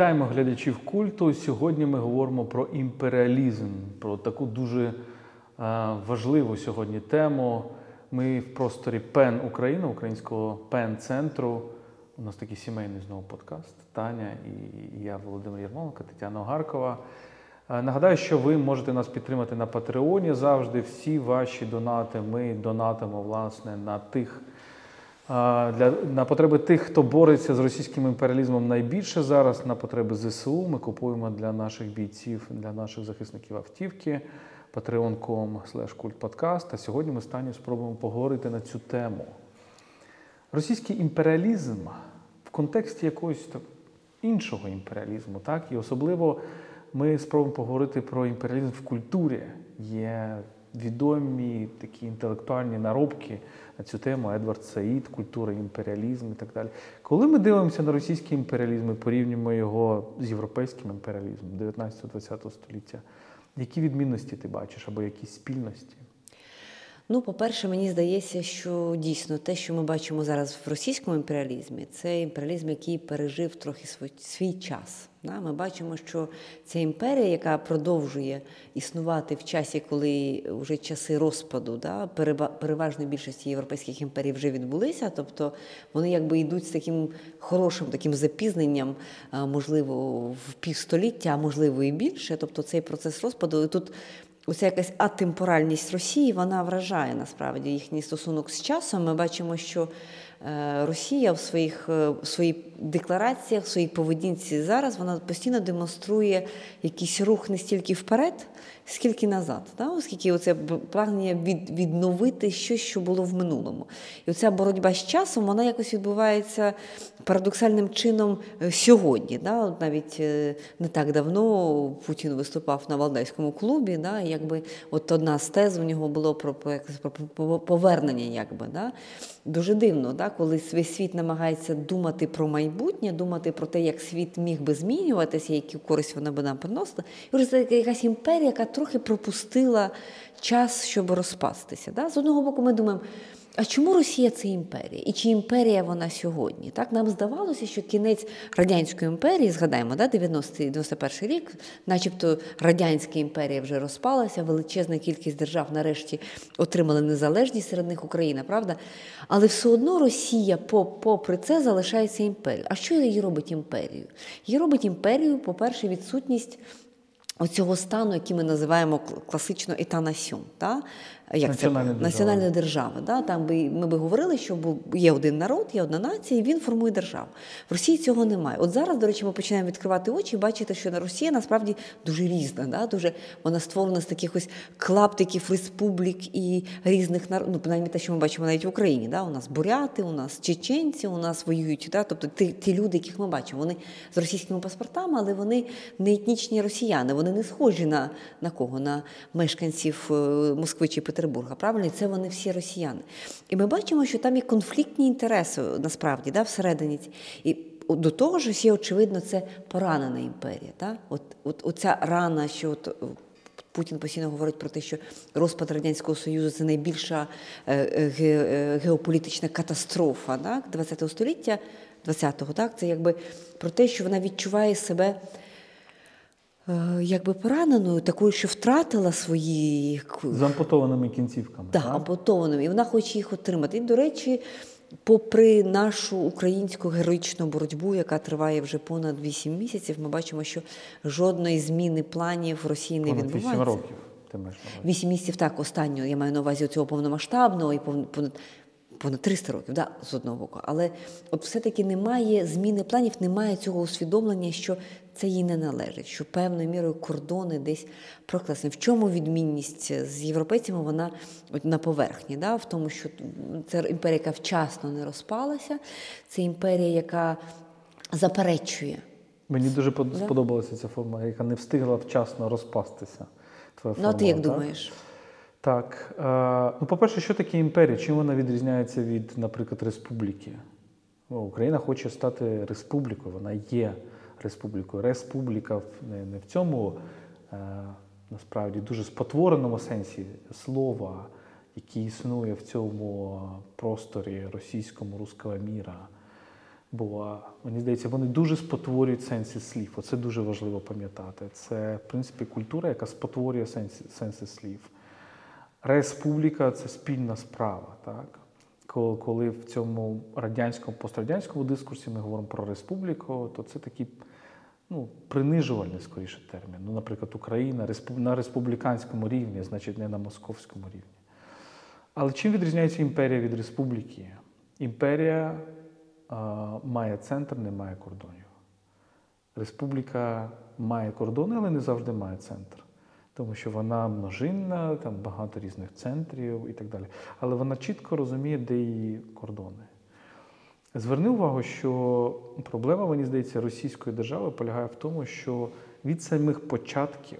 Вітаємо глядачів культу. Сьогодні ми говоримо про імперіалізм, про таку дуже е, важливу сьогодні тему. Ми в просторі Пен Україна, українського пен-центру. У нас такий сімейний знову подкаст. Таня і я, Володимир Єрмоленко, Тетяна Огаркова. Е, Нагадаю, що ви можете нас підтримати на Патреоні завжди. Всі ваші донати ми донатимо власне на тих. Для на потреби тих, хто бореться з російським імперіалізмом найбільше зараз, на потреби ЗСУ. Ми купуємо для наших бійців, для наших захисників автівки patreon.com kultpodcast. А сьогодні ми стані спробуємо поговорити на цю тему. Російський імперіалізм в контексті якогось іншого імперіалізму, так? І особливо ми спробуємо поговорити про імперіалізм в культурі. Є відомі такі інтелектуальні наробки на цю тему Едвард Саїд, культура, імперіалізм і так далі. Коли ми дивимося на російський імперіалізм і порівнюємо його з європейським імперіалізмом 19-20 століття, які відмінності ти бачиш або якісь спільності? Ну, по-перше, мені здається, що дійсно те, що ми бачимо зараз в російському імперіалізмі, це імперіалізм, який пережив трохи свій час. Ми бачимо, що ця імперія, яка продовжує існувати в часі, коли вже часи розпаду, да, переважно більшості європейських імперій вже відбулися, тобто вони якби йдуть з таким хорошим таким запізненням, можливо, в півстоліття, а можливо і більше. Тобто цей процес розпаду і тут. Оця якась атемпоральність Росії вона вражає насправді їхній стосунок з часом. Ми бачимо, що Росія в своїх в своїх деклараціях, в своїй поведінці зараз вона постійно демонструє якийсь рух не стільки вперед, скільки назад. Да? Оскільки оце прагнення від, відновити щось, що було в минулому. І оця боротьба з часом вона якось відбувається парадоксальним чином сьогодні. Да? Навіть не так давно Путін виступав на Валдайському клубі, да? і якби от одна з тез у нього було про, про повернення. Якби, да? Дуже дивно, да? коли весь світ намагається думати про майбутнє, думати про те, як світ міг би змінюватися, яку користь вона би нам приносила. І це якась імперія, яка трохи пропустила час, щоб розпастися. Да? З одного боку, ми думаємо. А чому Росія це імперія? І чи імперія вона сьогодні? Так Нам здавалося, що кінець Радянської імперії, згадаємо, да, 90-91 рік, начебто Радянська імперія вже розпалася, величезна кількість держав нарешті отримали незалежність серед них Україна, правда? Але все одно Росія, попри це, залишається імперією. А що її робить імперією? Її робить імперією, по-перше, відсутність. Оцього стану, який ми називаємо класично етанасьон, та? Як Національна це національна держава. Да? Там би ми би говорили, що є один народ, є одна нація, і він формує державу. В Росії цього немає. От зараз, до речі, ми починаємо відкривати очі і бачити, що на Росія насправді дуже різна. Да? Дуже вона створена з таких ось клаптиків республік і різних народів. Ну, принаймні те, що ми бачимо навіть в Україні. Да? У нас буряти, у нас чеченці, у нас воюють. Да? Тобто ті, ті люди, яких ми бачимо, вони з російськими паспортами, але вони не етнічні росіяни. Вони не схожі на, на кого? На мешканців Москви чи Петербурга. Петербурга, правильно, і це вони всі росіяни. І ми бачимо, що там є конфліктні інтереси насправді да, всередині. І до того ж, всі, очевидно, це поранена імперія. Да? От, от, Оця рана, що от, Путін постійно говорить про те, що розпад Радянського Союзу це найбільша геополітична катастрофа да, ХХ століття, 20-го, так, це якби про те, що вона відчуває себе якби пораненою, такою, що втратила свої з ампутованими кінцівками. Так, так? ампутованими, і вона хоче їх отримати. І, до речі, попри нашу українську героїчну боротьбу, яка триває вже понад 8 місяців, ми бачимо, що жодної зміни планів в Росії не відбувається. 8 років. Ти маєш. 8 місяців так останнього. Я маю на увазі цього повномасштабного і понад. Понад 300 років, да, з одного боку. Але от все-таки немає зміни планів, немає цього усвідомлення, що це їй не належить, що певною мірою кордони десь прокласні. В чому відмінність з європейцями? Вона на поверхні, да? в тому, що це імперія, яка вчасно не розпалася, це імперія, яка заперечує. Мені дуже сподобалася ця форма, яка не встигла вчасно розпастися. Твоя ну, а ти як так? думаєш? Так. Е, ну, по-перше, що таке імперія? Чим вона відрізняється від, наприклад, республіки? Ну, Україна хоче стати республікою, вона є республікою. Республіка не, не в цьому е, насправді дуже спотвореному сенсі слова, який існує в цьому просторі російському руского міра. Бо мені здається, вони дуже спотворюють сенси слів. Оце дуже важливо пам'ятати. Це, в принципі, культура, яка спотворює сенси, сенси слів. Республіка це спільна справа. Так? Ко- Коли в цьому радянському, пострадянському дискурсі ми говоримо про республіку, то це такий ну, принижувальний скоріше термін. Ну, наприклад, Україна на республіканському рівні, значить, не на московському рівні. Але чим відрізняється імперія від республіки? Імперія а, має центр, не має кордонів. Республіка має кордони, але не завжди має центр. Тому що вона множинна, там багато різних центрів і так далі. Але вона чітко розуміє, де її кордони. Зверни увагу, що проблема, мені здається, російської держави полягає в тому, що від самих початків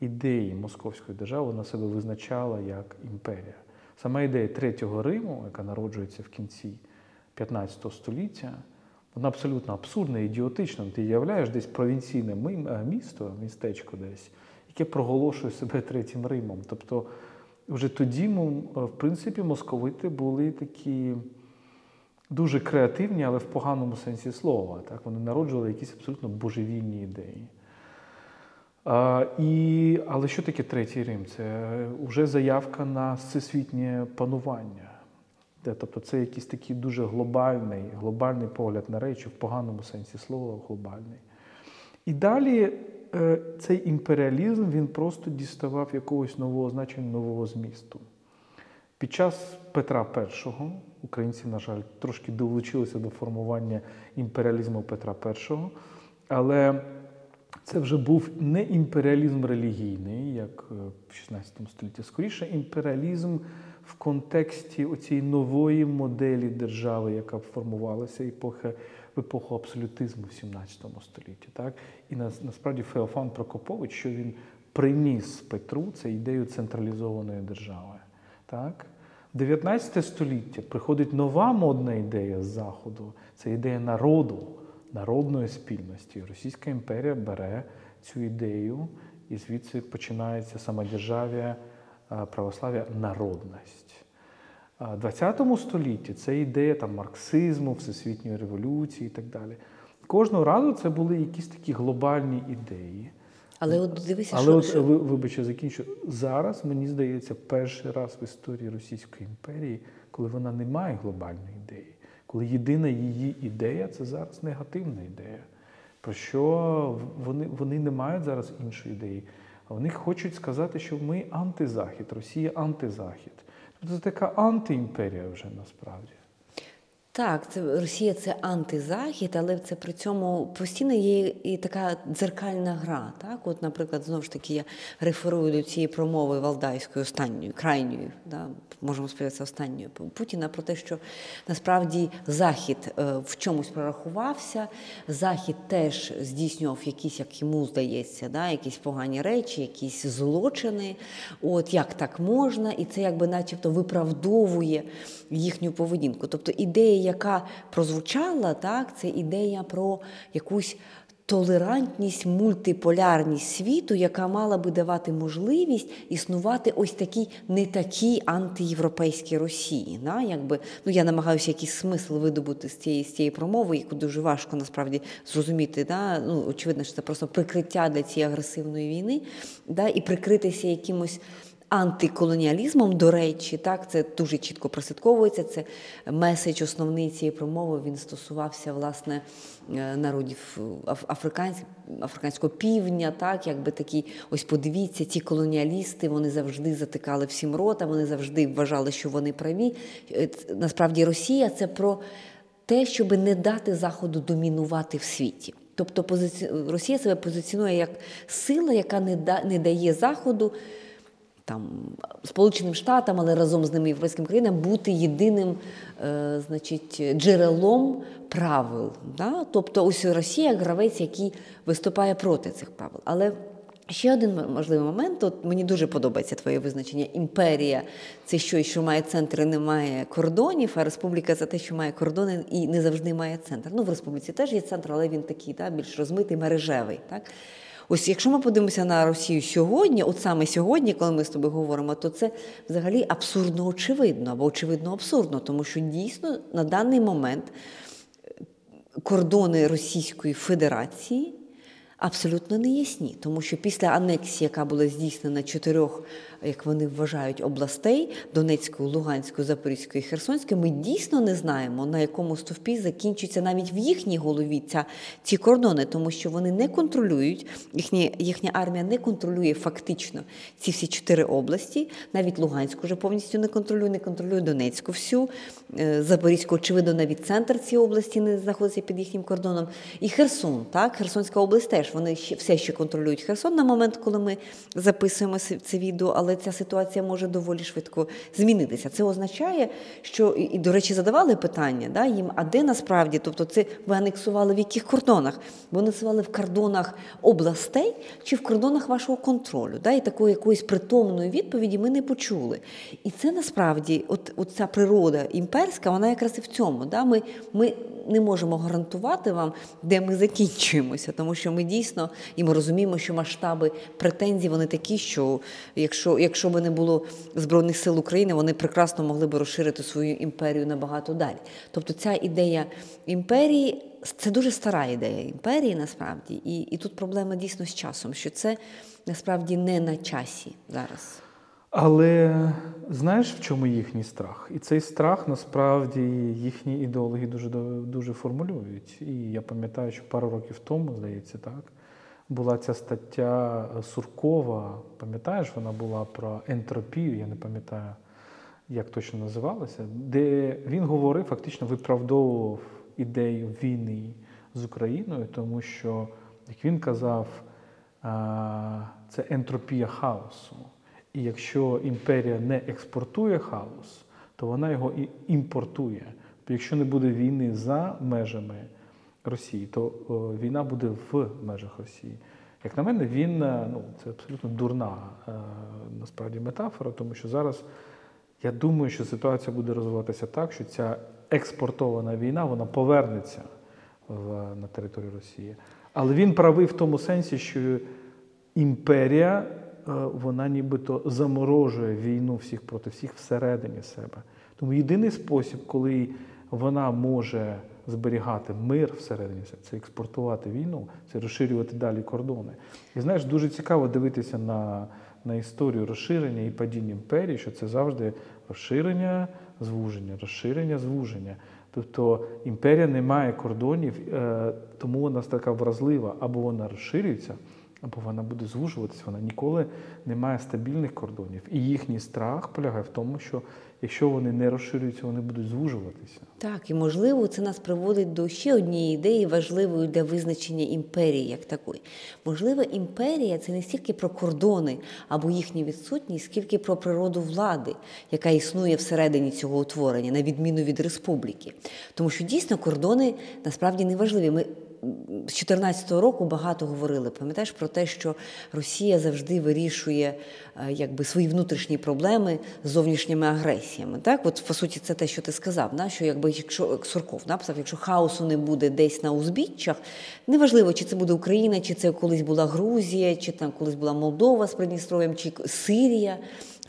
ідеї Московської держави вона себе визначала як імперія. Сама ідея Третього Риму, яка народжується в кінці 15 століття, вона абсолютно абсурдна, ідіотична. Ти являєш десь провінційне е, місто, містечко десь, яке проголошує себе Третім Римом. Тобто, вже тоді, е, в принципі, московити були такі дуже креативні, але в поганому сенсі слова. Так? Вони народжували якісь абсолютно божевільні ідеї. А, і, але що таке третій Рим? Це вже заявка на всесвітнє панування. Тобто це якийсь такий дуже глобальний, глобальний погляд на речі, в поганому сенсі слова, глобальний. І далі е, цей імперіалізм він просто діставав якогось нового значення, нового змісту. Під час Петра І українці, на жаль, трошки долучилися до формування імперіалізму Петра І, але це вже був не імперіалізм релігійний, як е, в 16 столітті, скоріше імперіалізм в контексті оцієї нової моделі держави, яка формувалася епохи, в епоху абсолютизму в 17 столітті. Так? І нас- насправді Феофан Прокопович, що він приніс Петру, це ідею централізованої держави. Так? В 19 століття приходить нова модна ідея з Заходу, це ідея народу, народної спільності. Російська імперія бере цю ідею, і звідси починається самодержав'я а, православ'я народність. В 20 столітті це ідея там, марксизму, всесвітньої революції і так далі. Кожного разу це були якісь такі глобальні ідеї. Але от дивися, Але що, от вибачте, закінчу. Зараз, мені здається, перший раз в історії Російської імперії, коли вона не має глобальної ідеї, коли єдина її ідея це зараз негативна ідея. Про що вони, вони не мають зараз іншої ідеї. А вони хочуть сказати, що ми антизахід, Росія антизахід. Тобто це така антиімперія вже насправді. Так, це Росія це антизахід, але це при цьому постійно є і така дзеркальна гра. Так, от, наприклад, знову ж таки, я реферую до цієї промови Валдайської останньої, крайньої, да, можемо сподіватися, останньої Путіна про те, що насправді Захід е, в чомусь прорахувався, Захід теж здійснював якісь, як йому здається, да, якісь погані речі, якісь злочини. От як так можна, і це якби начебто виправдовує їхню поведінку. Тобто ідея, яка прозвучала, так, це ідея про якусь толерантність, мультиполярність світу, яка мала би давати можливість існувати ось такій не такій антиєвропейській Росії. Да? Якби, ну, я намагаюся якийсь смисл видобути з цієї, з цієї промови, яку дуже важко насправді зрозуміти. Да? Ну, очевидно, що це просто прикриття для цієї агресивної війни, да? і прикритися якимось. Антиколоніалізмом, до речі, так це дуже чітко прослідковується. Це меседж основний цієї промови. Він стосувався власне е, народів аф- африкансь- африканського півдня. Так, якби такі, ось подивіться, ці колоніалісти вони завжди затикали всім рота, вони завжди вважали, що вони праві. Е, Насправді Росія це про те, щоб не дати Заходу домінувати в світі. Тобто. Росія себе позиціонує як сила, яка не дає Заходу там Сполученим Штатам, але разом з ними європейським країнам бути єдиним е, значить, джерелом правил. Да? Тобто ось Росія гравець, який виступає проти цих правил. Але ще один можливий момент, от мені дуже подобається твоє визначення. Імперія це щось, що має центр і не має кордонів, а республіка це те, що має кордони і не завжди має центр. Ну, в республіці теж є центр, але він такий, да, більш розмитий, мережевий. Так? Ось якщо ми подивимося на Росію сьогодні, от саме сьогодні, коли ми з тобою говоримо, то це взагалі абсурдно очевидно або очевидно абсурдно, тому що дійсно на даний момент кордони Російської Федерації абсолютно не ясні, тому що після анексії, яка була здійснена чотирьох, як вони вважають, областей Донецької, Луганської, Запорізької Херсонської, ми дійсно не знаємо, на якому стовпі закінчується навіть в їхній голові ця, ці кордони, тому що вони не контролюють, їхні, їхня армія не контролює фактично ці всі чотири області. Навіть Луганську вже повністю не контролює, не контролює Донецьку всю, е, Запорізьку, очевидно, навіть центр цієї області не знаходиться під їхнім кордоном. І Херсон, так, Херсонська область теж вони ще все ще контролюють Херсон на момент, коли ми записуємо це відео, але ця ситуація може доволі швидко змінитися. Це означає, що і, до речі, задавали питання да, їм, а де насправді, тобто це ви анексували в яких кордонах? Ви анексували в кордонах областей чи в кордонах вашого контролю? Да? І такої якоїсь притомної відповіді ми не почули. І це насправді, от, от ця природа імперська, вона якраз і в цьому. Да? Ми, ми не можемо гарантувати вам, де ми закінчуємося, тому що ми дійсно і ми розуміємо, що масштаби претензій вони такі, що якщо, якщо би не було Збройних сил України, вони прекрасно могли би розширити свою імперію набагато далі. Тобто ця ідея імперії це дуже стара ідея імперії, насправді, і, і тут проблема дійсно з часом, що це насправді не на часі зараз. Але знаєш, в чому їхній страх? І цей страх насправді їхні ідеологи дуже дуже формулюють. І я пам'ятаю, що пару років тому, здається, так була ця стаття Суркова. Пам'ятаєш, вона була про ентропію, я не пам'ятаю, як точно називалася, де він говорив, фактично виправдовував ідею війни з Україною, тому що, як він казав, це ентропія хаосу. І якщо імперія не експортує хаос, то вона його і імпортує. Якщо не буде війни за межами Росії, то о, війна буде в межах Росії. Як на мене, він ну, це абсолютно дурна е, насправді метафора, тому що зараз я думаю, що ситуація буде розвиватися так, що ця експортована війна вона повернеться в, на територію Росії. Але він правий в тому сенсі, що імперія вона нібито заморожує війну всіх проти всіх всередині себе. Тому єдиний спосіб, коли вона може зберігати мир всередині це експортувати війну, це розширювати далі кордони. І знаєш, дуже цікаво дивитися на, на історію розширення і падіння імперії, що це завжди розширення, звуження, розширення, звуження. Тобто імперія не має кордонів, тому вона така вразлива, або вона розширюється або вона буде звужуватися, вона ніколи не має стабільних кордонів. І їхній страх полягає в тому, що якщо вони не розширюються, вони будуть звужуватися. Так, і можливо, це нас приводить до ще однієї ідеї, важливої для визначення імперії як такої. Можливо, імперія це не стільки про кордони або їхню відсутність, скільки про природу влади, яка існує всередині цього утворення, на відміну від республіки. Тому що дійсно кордони насправді не важливі. Ми 2014 року багато говорили, пам'ятаєш про те, що Росія завжди вирішує якби свої внутрішні проблеми з зовнішніми агресіями. Так, от по суті, це те, що ти сказав, на що якби якщо Сурков написав, якщо хаосу не буде десь на узбіччях, неважливо, чи це буде Україна, чи це колись була Грузія, чи там колись була Молдова з Придністров'ям, чи Сирія.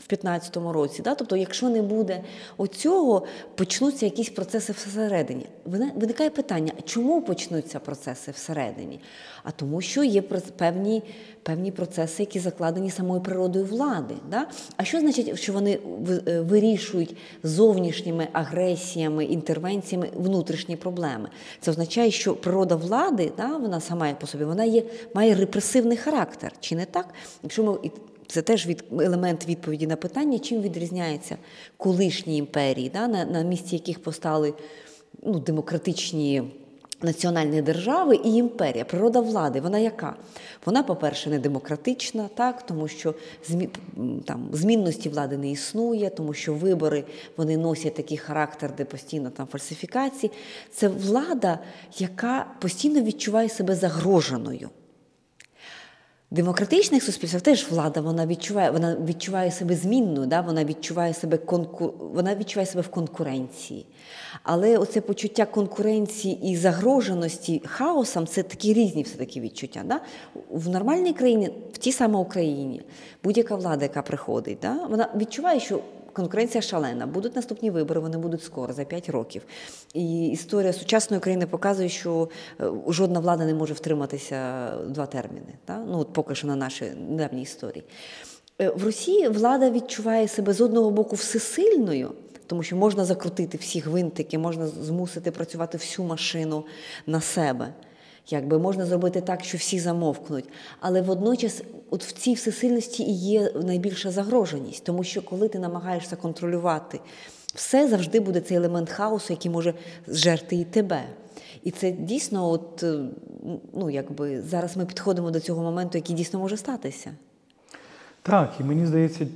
В 15-му році, да? тобто, якщо не буде оцього, почнуться якісь процеси всередині. Виникає питання, чому почнуться процеси всередині? А тому, що є певні певні процеси, які закладені самою природою влади. Да? А що значить, що вони вирішують зовнішніми агресіями, інтервенціями внутрішні проблеми? Це означає, що природа влади, да, вона сама по собі, вона є, має репресивний характер. Чи не так? Якщо ми це теж від елемент відповіді на питання, чим відрізняється колишні імперії, да, на, на місці яких постали ну, демократичні національні держави і імперія, природа влади, вона яка? Вона, по-перше, не демократична, так, тому що змі, там, змінності влади не існує, тому що вибори вони носять такий характер, де постійно там фальсифікації. Це влада, яка постійно відчуває себе загроженою. Демократичних суспільствах теж влада вона відчуває, вона відчуває себе змінною, да? вона відчуває себе конку... вона відчуває себе в конкуренції. Але оце почуття конкуренції і загроженості хаосом це такі різні все-таки відчуття. Да? В нормальній країні, в тій самій Україні, будь-яка влада, яка приходить, да? вона відчуває, що конкуренція шалена. Будуть наступні вибори, вони будуть скоро, за 5 років. І історія сучасної країни показує, що е, жодна влада не може втриматися два терміни. Та? Ну, от поки що на нашій недавній історії. Е, В Росії влада відчуває себе з одного боку всесильною, тому що можна закрутити всі гвинтики, можна змусити працювати всю машину на себе. Якби можна зробити так, що всі замовкнуть. Але водночас, от в цій всесильності і є найбільша загроженість, тому що коли ти намагаєшся контролювати все, завжди буде цей елемент хаосу, який може зжерти і тебе. І це дійсно, от е, ну якби зараз ми підходимо до цього моменту, який дійсно може статися. Так, і мені здається,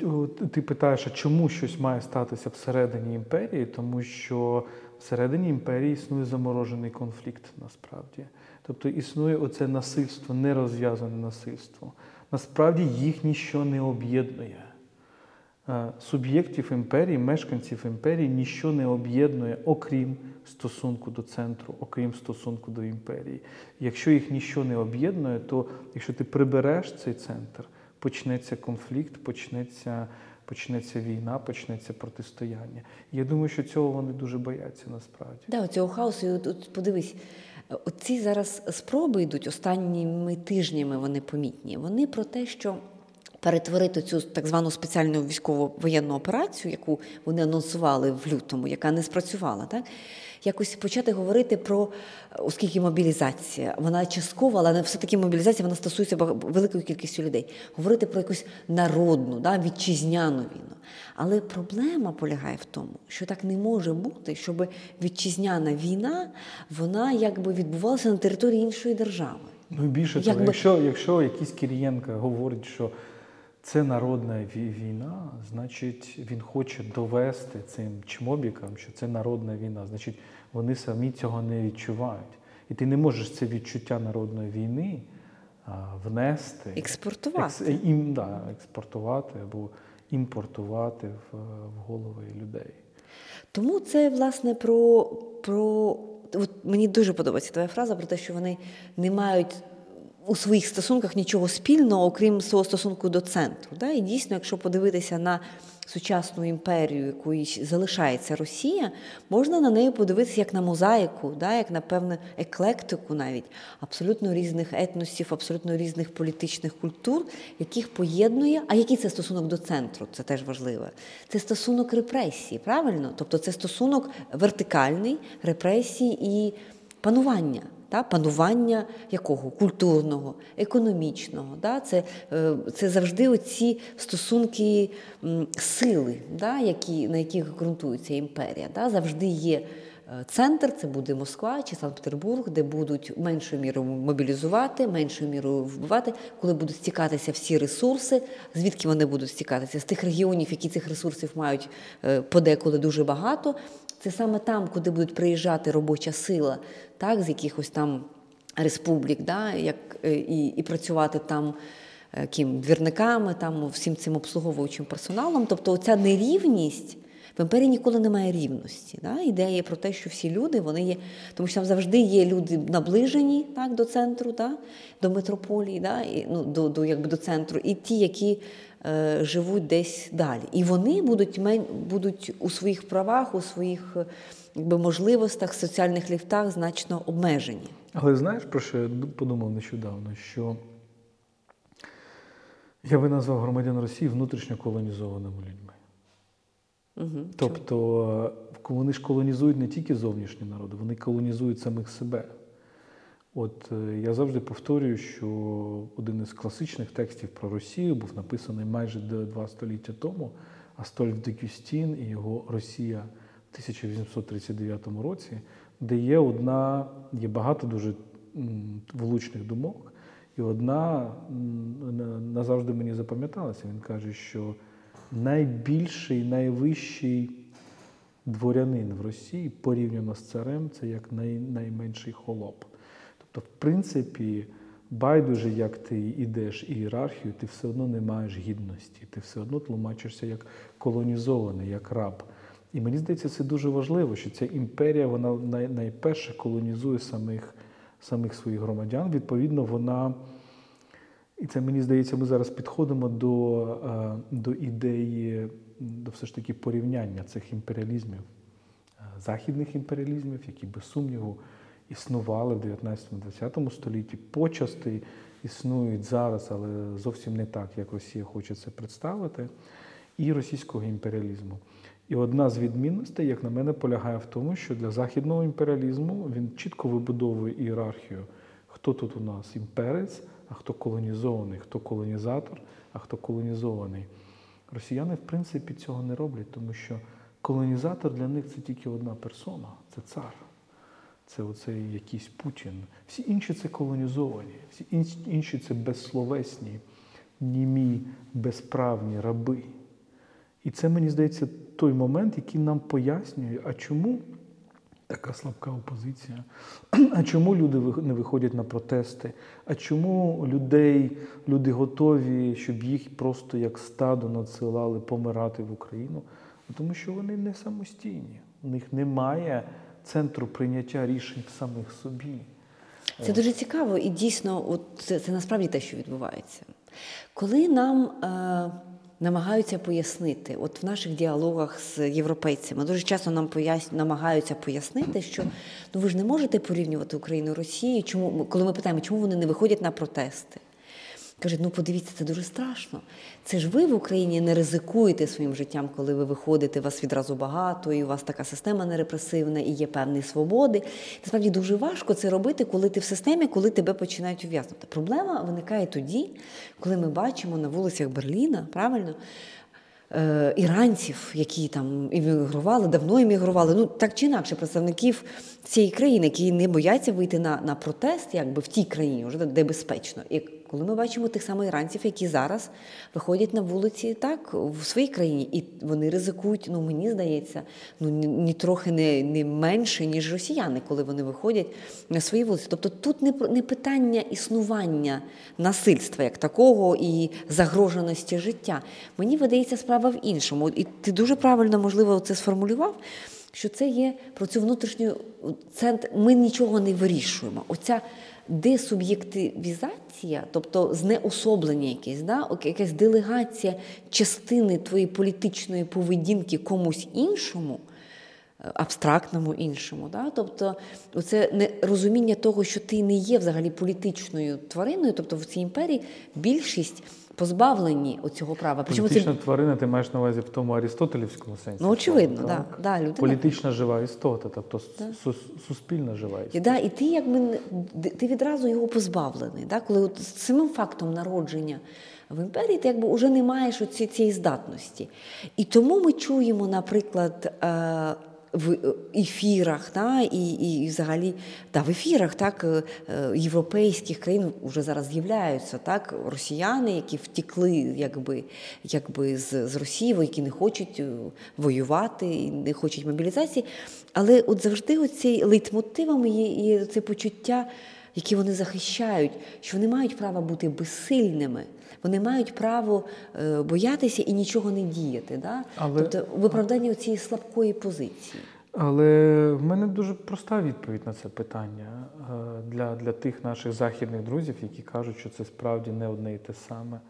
ти питаєш, а чому щось має статися всередині імперії, тому що всередині імперії існує заморожений конфлікт насправді. Тобто існує оце насильство, нерозв'язане насильство. Насправді їх ніщо не об'єднує. Е, Суб'єктів імперії, мешканців імперії ніщо не об'єднує, окрім стосунку до центру, окрім стосунку до імперії. Якщо їх ніщо не об'єднує, то якщо ти прибереш цей центр, почнеться конфлікт, почнеться, почнеться війна, почнеться протистояння. Я думаю, що цього вони дуже бояться насправді. Да, цього хаосу, от, от подивись, оці зараз спроби йдуть останніми тижнями, вони помітні. Вони про те, що перетворити цю так звану спеціальну військово воєнну операцію, яку вони анонсували в лютому, яка не спрацювала, так? Якось почати говорити про, оскільки мобілізація, вона часткова, але все-таки мобілізація вона стосується великої кількості людей. Говорити про якусь народну, да, вітчизняну війну. Але проблема полягає в тому, що так не може бути, щоб вітчизняна війна вона якби відбувалася на території іншої держави. Ну і більше того, Якби- якщо, якщо якийсь Кирієнко говорить, що це народна війна, значить він хоче довести цим чмобікам, що це народна війна. Значить, вони самі цього не відчувають. І ти не можеш це відчуття народної війни внести, Експортувати. екс- ім, да, експортувати або імпортувати в, в голови людей. Тому це власне про, про от мені дуже подобається твоя фраза про те, що вони не мають у своїх стосунках нічого спільного, окрім свого стосунку до центру. Да? І дійсно, якщо подивитися на сучасну імперію, якою залишається Росія, можна на неї подивитися як на мозаїку, да? як на певну еклектику навіть абсолютно різних етносів, абсолютно різних політичних культур, яких поєднує. А який це стосунок до центру? Це теж важливо. Це стосунок репресії, правильно? Тобто це стосунок вертикальний репресії і панування. Та, панування якого? Культурного, економічного. Да? Це, е, це завжди оці стосунки сили, да? які, на яких ґрунтується імперія. Да? Завжди є е, центр, це буде Москва чи Санкт-Петербург, де будуть меншою мірою мобілізувати, меншою мірою вбивати, коли будуть стікатися всі ресурси, звідки вони будуть стікатися? З тих регіонів, які цих ресурсів мають е, подеколи дуже багато. Це саме там, куди будуть приїжджати робоча сила, так, з якихось там республік, да, як, е, і, і працювати там е, ким, двірниками, там, всім цим обслуговуючим персоналом. Тобто оця нерівність. В імперії ніколи немає рівності. Да? Ідея про те, що всі люди вони є, тому що там завжди є люди наближені так, до центру, да? до метрополії, да? і, ну, до, до, якби, до центру, і ті, які е, живуть десь далі. І вони будуть, мен, будуть у своїх правах, у своїх якби, можливостях, соціальних ліфтах значно обмежені. Але знаєш, про що я подумав нещодавно? Що я би назвав громадян Росії внутрішньо колонізованими людьми. Угу. Тобто е, вони ж колонізують не тільки зовнішні народи, вони колонізують самих себе. От е, я завжди повторюю, що один із класичних текстів про Росію був написаний майже два століття тому, Астольф де Кюстін і його Росія в 1839 році, де є одна, є багато дуже влучних думок, і одна назавжди мені запам'яталася. Він каже, що найбільший, найвищий дворянин в Росії порівняно з царем це як най, найменший холоп. Тобто, в принципі, байдуже, як ти йдеш ієрархію, ти все одно не маєш гідності, ти все одно тлумачишся як колонізований, як раб. І мені здається, це дуже важливо, що ця імперія вона най, найперше колонізує самих, самих своїх громадян. Відповідно, вона І це мені здається, ми зараз підходимо до, е, до ідеї, до все ж таки порівняння цих імперіалізмів, е, західних імперіалізмів, які без сумніву існували в 19-20 столітті, почасти існують зараз, але зовсім не так, як Росія хоче це представити, і російського імперіалізму. І одна з відмінностей, як на мене, полягає в тому, що для західного імперіалізму він чітко вибудовує ієрархію, хто тут у нас? Імперець, а хто колонізований, хто колонізатор, а хто колонізований. Росіяни, в принципі, цього не роблять, тому що колонізатор для них це тільки одна персона це цар. Це оцей якийсь Путін. Всі інші це колонізовані, всі інші- це безсловесні, німі, безправні раби. І це, мені здається, той момент, який нам пояснює, а чому така слабка опозиція, а чому люди не виходять на протести, а чому людей, люди готові, щоб їх просто як стадо надсилали помирати в Україну? Ну, Тому що вони не самостійні, у них немає центру прийняття рішень в самих собі. Це дуже цікаво, і дійсно, от це, це насправді те, що відбувається. Коли нам е, намагаються пояснити, от в наших діалогах з європейцями, дуже часто нам поясню, намагаються пояснити, що ну ви ж не можете порівнювати Україну і Росію. Чому коли ми питаємо, чому вони не виходять на протести? Кажуть, ну подивіться, це дуже страшно. Це ж ви в Україні не ризикуєте своїм життям, коли ви виходите, вас відразу багато, і у вас така система нерепресивна, і є певні свободи. Насправді дуже важко це робити, коли ти в системі, коли тебе починають ув'язнути. Проблема виникає тоді, коли ми бачимо на вулицях Берліна, правильно, е, іранців, які там іммігрували, давно іммігрували, ну так чи інакше, представників цієї країни, які не бояться вийти на, на протест, якби в тій країні, вже де безпечно. Коли ми бачимо тих самих іранців, які зараз виходять на вулиці так в своїй країні, і вони ризикують, ну мені здається, ну ні, трохи не, не менше, ніж росіяни, коли вони виходять на свої вулиці. Тобто тут не, не питання існування насильства як такого і загроженості життя. Мені видається справа в іншому. І ти дуже правильно, можливо, це сформулював. Що це є про цю внутрішню центр. Ми нічого не вирішуємо. Оця десуб'єктивізація, тобто знеособлення якесь, да? якась делегація частини твоєї політичної поведінки комусь іншому, е, абстрактному іншому. Да? Тобто, це розуміння того, що ти не є взагалі політичною твариною, тобто в цій імперії більшість позбавлені оцього права. Причому це Політична тварина, ти маєш на увазі в тому аристотелівському сенсі. Ну, очевидно, слова, да. Да, людина- Політична жива істота, тобто Да. су- суспільна жива істота. да, і ти якби ти відразу його позбавлений. Да? Коли от з самим фактом народження в імперії ти якби вже не маєш оці, цієї здатності. І тому ми чуємо, наприклад, е, в ефірах, да, і, і, і взагалі да, в ефірах так, е, е, європейських країн вже зараз з'являються так, росіяни, які втекли якби, якби з, з Росії, які не хочуть е, воювати, і не хочуть мобілізації. Але от завжди оцей лейтмотивом є, є це почуття, які вони захищають, що вони мають право бути безсильними. Вони мають право е, боятися і нічого не діяти. Да? Але- Тобто виправдання цієї слабкої позиції. Але в мене дуже проста відповідь на це питання е, для, для тих наших західних друзів, які кажуть, що це справді не одне і те саме.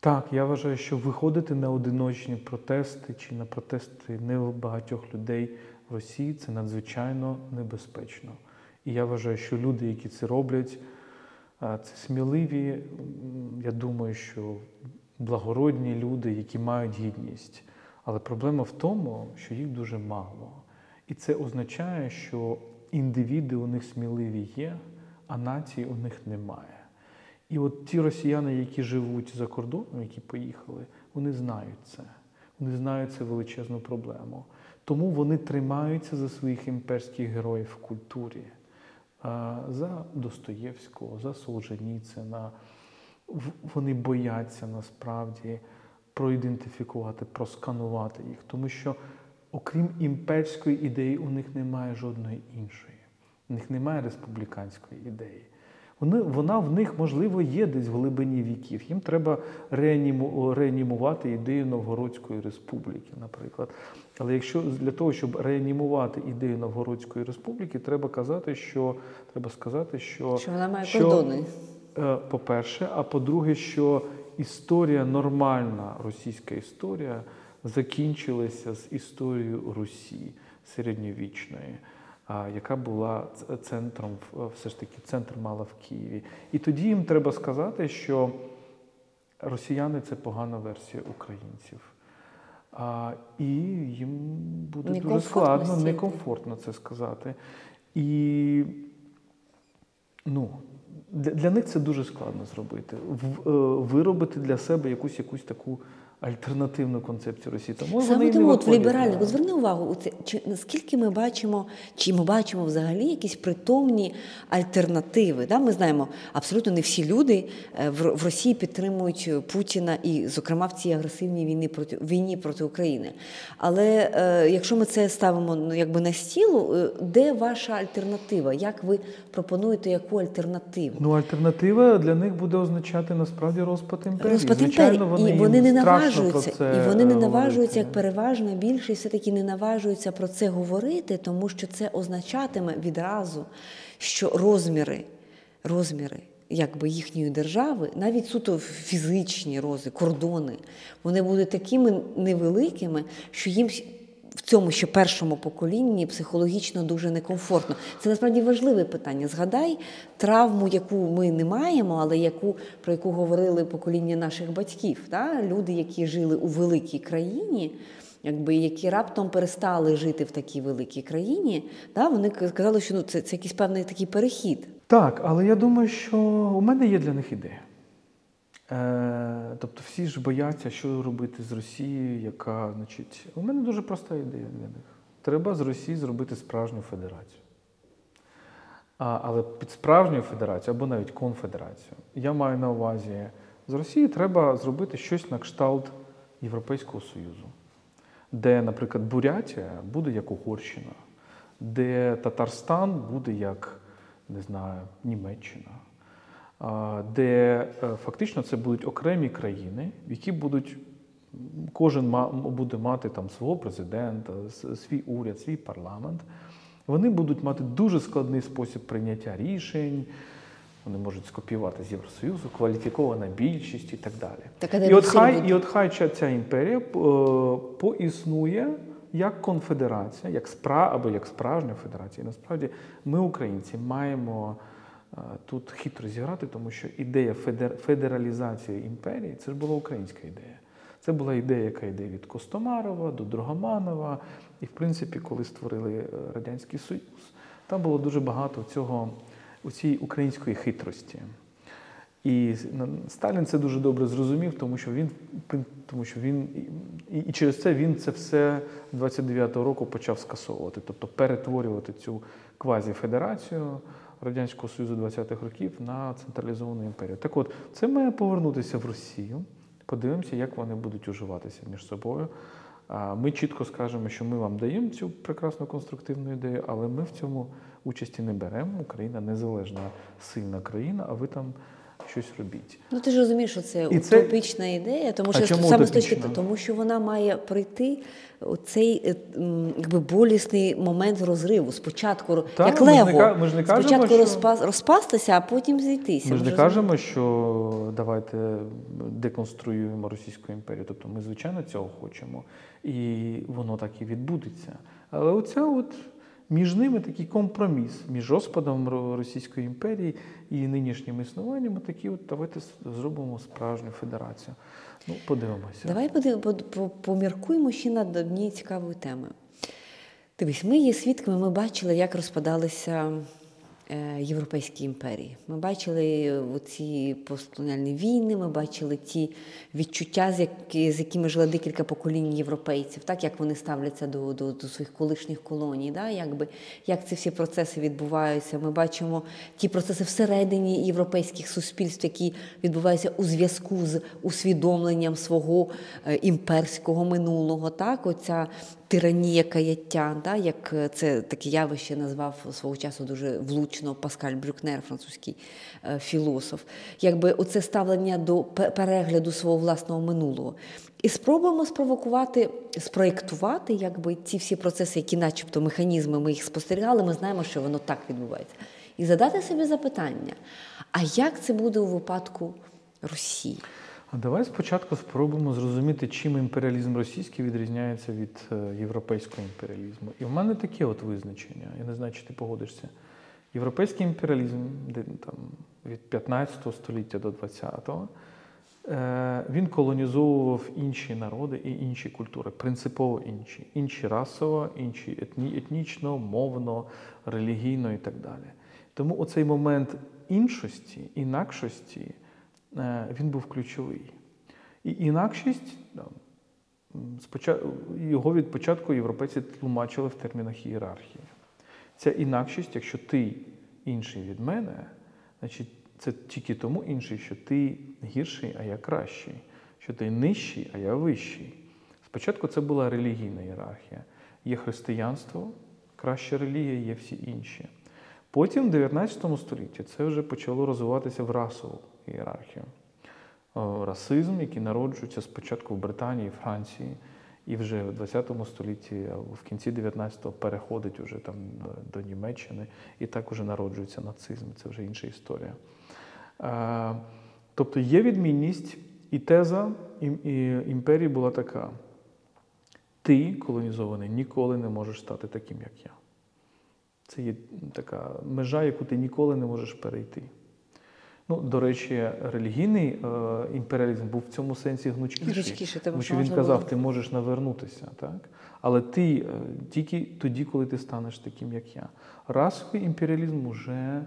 Так, я вважаю, що виходити на одиночні протести чи на протести не багатьох людей в Росії це надзвичайно небезпечно. І я вважаю, що люди, які це роблять, це сміливі, я думаю, що благородні люди, які мають гідність. Але проблема в тому, що їх дуже мало. І це означає, що індивіди у них сміливі є, а нації у них немає. І от ті росіяни, які живуть за кордоном, які поїхали, вони знають це. Вони знають це величезну проблему. Тому вони тримаються за своїх імперських героїв в культурі, за Достоєвського, за Солженіцина. Вони бояться насправді проідентифікувати, просканувати їх, тому що, окрім імперської ідеї, у них немає жодної іншої. У них немає республіканської ідеї. Вони, вона в них, можливо, є десь в глибині віків. Їм треба реаніму, реанімувати ідею Новгородської республіки, наприклад. Але якщо для того, щоб реанімувати ідею Новгородської республіки, треба казати, що треба сказати, що, Що вона має кордони. е, по-перше, а по-друге, що історія, нормальна російська історія закінчилася з історією Русі середньовічної, яка була центром, все ж таки, центр мала в Києві. І тоді їм треба сказати, що росіяни це погана версія українців. А, і їм буде дуже складно, некомфортно це сказати. І ну, для, для них це дуже складно зробити. В, е, виробити для себе якусь якусь таку альтернативну концепцію Росії. Тому Саме не тому от в ліберальних, зверни увагу, у це, чи наскільки ми бачимо, чи ми бачимо взагалі якісь притомні альтернативи. Да? Ми знаємо, абсолютно не всі люди е, в, в Росії підтримують Путіна і, зокрема, в цій агресивній війні проти війні проти України. Але е, якщо ми це ставимо ну, якби на стіл, е, де ваша альтернатива? Як ви пропонуєте яку альтернативу? Ну, альтернатива для них буде означати насправді розпад імперії. Розпад Звичайно, вони, і вони не страшно наважуються, це і вони не наважуються, як переважна більшість все-таки не наважуються про це говорити, тому що це означатиме відразу, що розміри, розміри якби їхньої держави, навіть суто фізичні рози, кордони, вони будуть такими невеликими, що їм в цьому ще першому поколінні психологічно дуже некомфортно. Це насправді важливе питання. Згадай травму, яку ми не маємо, але яку про яку говорили покоління наших батьків. Та? Люди, які жили у великій країні. Якби які раптом перестали жити в такій великій країні, та вони сказали, що ну це, це якийсь певний такий перехід. Так, але я думаю, що у мене є для них ідея. Е, тобто всі ж бояться, що робити з Росією, яка, значить, у мене дуже проста ідея для них. Треба з Росії зробити справжню федерацію. А, але під справжню федерацію або навіть конфедерацію. Я маю на увазі, з Росії треба зробити щось на кшталт Європейського Союзу, де, наприклад, Бурятія буде як Угорщина, де Татарстан буде як, не знаю, Німеччина, де е, фактично це будуть окремі країни, які будуть. Кожен буде мати там свого президента, свій уряд, свій парламент. Вони будуть мати дуже складний спосіб прийняття рішень. Вони можуть скопіювати з Євросоюзу, кваліфікована більшість і так далі. Так, і, от хай, буде? і от хай ця- імперія е, поіснує як конфедерація, як спра або як справжня федерація. І насправді ми, українці, маємо тут хитро зіграти, тому що ідея федер- федералізації імперії це ж була українська ідея. Це була ідея, яка йде від Костомарова до Дрогоманова. І, в принципі, коли створили е, Радянський Союз, там було дуже багато цього, у цій української хитрості. І Сталін це дуже добре зрозумів, тому що він, тому що він і, і через це він це все 29-го року почав скасовувати, тобто перетворювати цю квазіфедерацію Радянського Союзу 20-х років на централізовану імперію. Так от, це має повернутися в Росію. Подивимося, як вони будуть уживатися між собою. Ми чітко скажемо, що ми вам даємо цю прекрасну конструктивну ідею, але ми в цьому участі не беремо. Україна незалежна, сильна країна, а ви там щось робіть. Ну ти ж розумієш, що це І це- утопічна ідея, тому що чому саме з точки тому, що вона має прийти у цей е, якби болісний момент розриву. Спочатку ро- Так, як ми ж не ми ж не кажемо, спочатку що- розпас, розпастися, а потім зійтися. Ми ж не кажемо, що давайте деконструюємо Російську імперію. Тобто ми, звичайно, цього хочемо. І воно так і відбудеться. Але оця от між ними такий компроміс між розпадом Російської імперії і нинішнім існуванням. Такі от давайте зробимо справжню федерацію. Ну, подивимося. Давай поміркуємо ще над однією цікавою темою. Дивись, ми є свідками, ми бачили, як розпадалися е, європейські імперії. Ми бачили ці постколоніальні війни, ми бачили ті відчуття, з, які, з якими жили декілька поколінь європейців, так як вони ставляться до, до, до своїх колишніх колоній, да? Якби, як ці всі процеси відбуваються. Ми бачимо ті процеси всередині європейських суспільств, які відбуваються у зв'язку з усвідомленням свого е, імперського минулого. Так, оця тиранія каяття, да, як е, це таке явище назвав свого часу дуже влучно Паскаль Брюкнер, французький е, філософ. Якби оце ставлення до перегляду свого власного минулого. І спробуємо спровокувати, спроєктувати якби ці всі процеси, які, начебто, механізми, ми їх спостерігали, ми знаємо, що воно так відбувається. і задати собі запитання: а як це буде у випадку Росії? А давай спочатку спробуємо зрозуміти, чим імперіалізм російський відрізняється від е, європейського імперіалізму. І в мене таке от визначення. Я не знаю, чи ти погодишся. Європейський імперіалізм, де там від 15 століття до 20-го, е, він колонізовував інші народи і інші культури, принципово інші, інші расово, інші етні, етнічно, мовно, релігійно і так далі. Тому оцей момент іншості, інакшості, він був ключовий. І інакшість його від початку європейці тлумачили в термінах ієрархії. Ця інакшість, якщо ти інший від мене, значить це тільки тому інший, що ти гірший, а я кращий, що ти нижчий, а я вищий. Спочатку це була релігійна ієрархія. Є християнство, краща релігія, є всі інші. Потім, в 19 столітті, це вже почало розвиватися в расову ієрархію. Расизм, який народжується спочатку в Британії, Франції, і вже в 20 столітті, а в кінці 19-го переходить уже там до, Німеччини, і так уже народжується нацизм. Це вже інша історія. Е, тобто є відмінність, і теза імперії була така: ти, колонізований, ніколи не можеш стати таким, як я. Це є така межа, яку ти ніколи не можеш перейти. Ну, до речі, релігійний е, імперіалізм був в цьому сенсі гнучкіший. Гнучкіше, тому що він казав, було- ти можеш навернутися, так? Але ти е, тільки тоді, коли ти станеш таким, як я. Расовий імперіалізм уже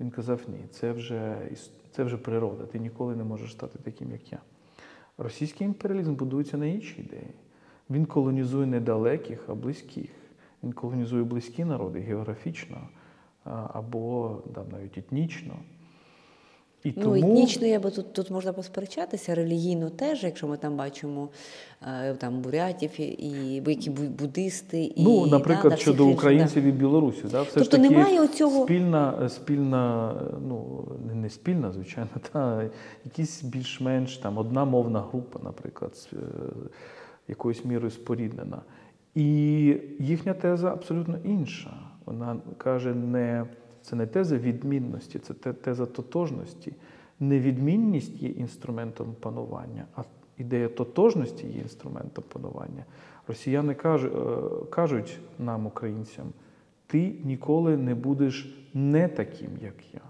він казав, ні, це вже, це вже природа, ти ніколи не можеш стати таким, як я. Російський імперіалізм будується на іншій ідеї. Він колонізує не далеких, а близьких. Він колонізує близькі народи географічно або там, навіть етнічно. І Ну, етнічно я би тут, тут можна посперечатися, релігійно теж, якщо ми там бачимо е, там бурятів і, і які буддисти, і Ну, наприклад, да, щодо українців і білорусів, да, все Тобто ж таки немає оцього- спільна, спільна, ну не- спільна, звичайно, та якісь більш-менш там одна мовна група, наприклад, е, якоюсь мірою споріднена. І їхня теза абсолютно інша. Вона каже, не це не теза відмінності, це теза тотожності. Невідмінність є інструментом панування, а ідея тотожності є інструментом панування. Росіяни кажуть, кажуть нам, українцям, ти ніколи не будеш не таким, як я.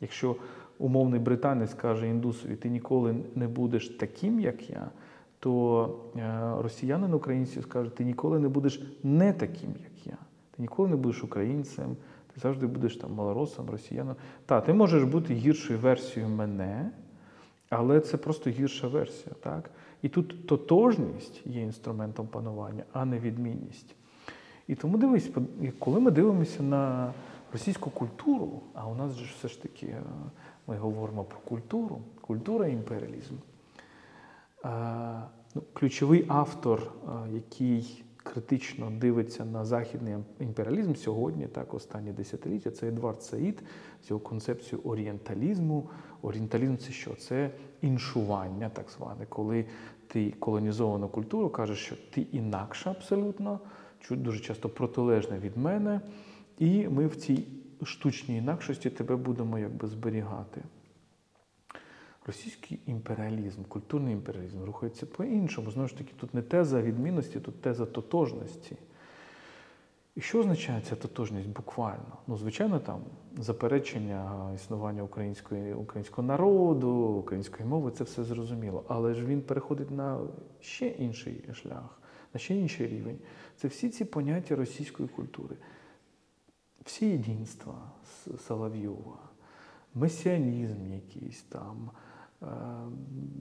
Якщо умовний британець каже індусові, ти ніколи не будеш таким, як я, то е, росіянин українцю скаже, ти ніколи не будеш не таким, як я. Ти ніколи не будеш українцем, ти завжди будеш там малоросом, росіяном. Так, ти можеш бути гіршою версією мене, але це просто гірша версія. Так? І тут тотожність є інструментом панування, а не відмінність. І тому дивись, коли ми дивимося на російську культуру, а у нас же все ж таки е, ми говоримо про культуру, культура і імперіалізм. Е, Ну, ключовий автор, е, який критично дивиться на західний імперіалізм сьогодні, так, останні десятиліття, це Едвард Саїд з його концепцією орієнталізму. Орієнталізм це що? Це іншування, так зване, коли ти колонізовану культуру кажеш, що ти інакша абсолютно, дуже часто протилежна від мене, і ми в цій штучній інакшості тебе будемо якби зберігати. Російський імперіалізм, культурний імперіалізм рухається по-іншому. Знову ж таки, тут не теза відмінності, тут теза тотожності. І що означає ця тотожність буквально? Ну, звичайно, там заперечення існування української, українського народу, української мови, це все зрозуміло. Але ж він переходить на ще інший шлях, на ще інший рівень. Це всі ці поняття російської культури. Всі єдинства Соловйова, месіанізм якийсь там,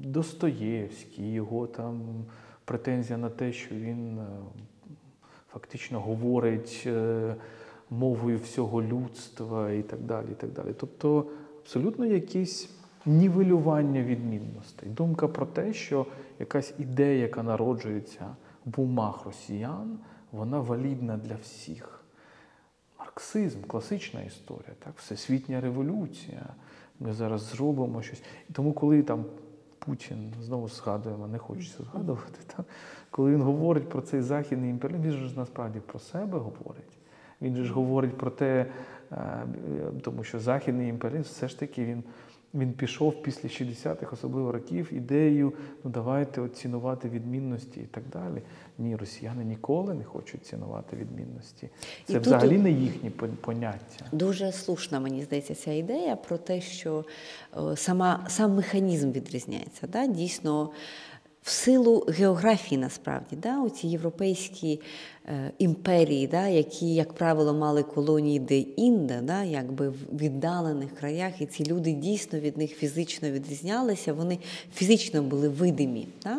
Достоєвський, його там претензія на те, що він е, фактично говорить е, мовою всього людства і так далі. І так далі. Тобто абсолютно якісь нівелювання відмінностей. Думка про те, що якась ідея, яка народжується в умах росіян, вона валідна для всіх. Марксизм, класична історія, так, всесвітня революція. Ми зараз зробимо щось. І тому, коли там Путін знову згадуємо, не хочеться згадувати, так, коли він говорить про цей західний імперіалізм, він ж насправді про себе говорить. Він ж говорить про те, е, тому що західний імперіалізм все ж таки він, він пішов після 60-х, особливо років, ідеєю, ну давайте от цінувати відмінності і так далі. Ні, росіяни ніколи не хочуть цінувати відмінності. Це і взагалі не їхні поняття. Дуже слушна, мені здається, ця ідея про те, що е, сама, сам механізм відрізняється. Да? Дійсно, в силу географії насправді, да? оці європейські е, імперії, да? які, як правило, мали колонії де інде, да? якби в віддалених краях, і ці люди дійсно від них фізично відрізнялися, вони фізично були видимі. Да?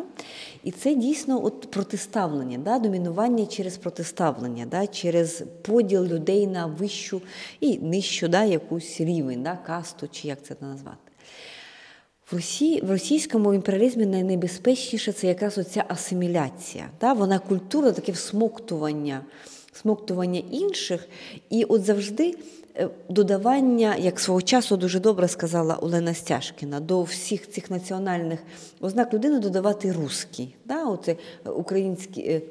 І це дійсно от протиставлення, да? домінування через протиставлення, да? через поділ людей на вищу і нижчу да? якусь рівень, да? касту, чи як це назвати. В Росії, в російському імперіалізмі найнебезпечніше це якраз оця асиміляція. Та? Вона культура, таке всмоктування, всмоктування інших. І от завжди додавання, як свого часу дуже добре сказала Олена Стяжкіна, до всіх цих національних ознак людини додавати русський. Да? Оце український, е,